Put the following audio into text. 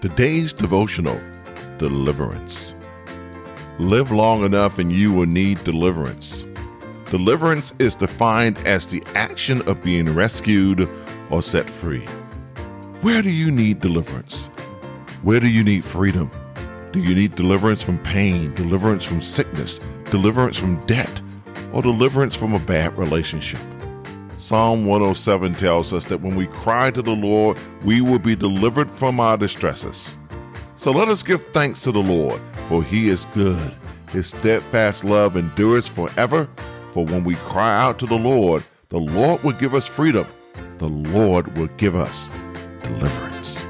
Today's devotional Deliverance. Live long enough and you will need deliverance. Deliverance is defined as the action of being rescued or set free. Where do you need deliverance? Where do you need freedom? Do you need deliverance from pain, deliverance from sickness, deliverance from debt, or deliverance from a bad relationship? Psalm 107 tells us that when we cry to the Lord, we will be delivered from our distresses. So let us give thanks to the Lord, for he is good. His steadfast love endures forever. For when we cry out to the Lord, the Lord will give us freedom. The Lord will give us deliverance.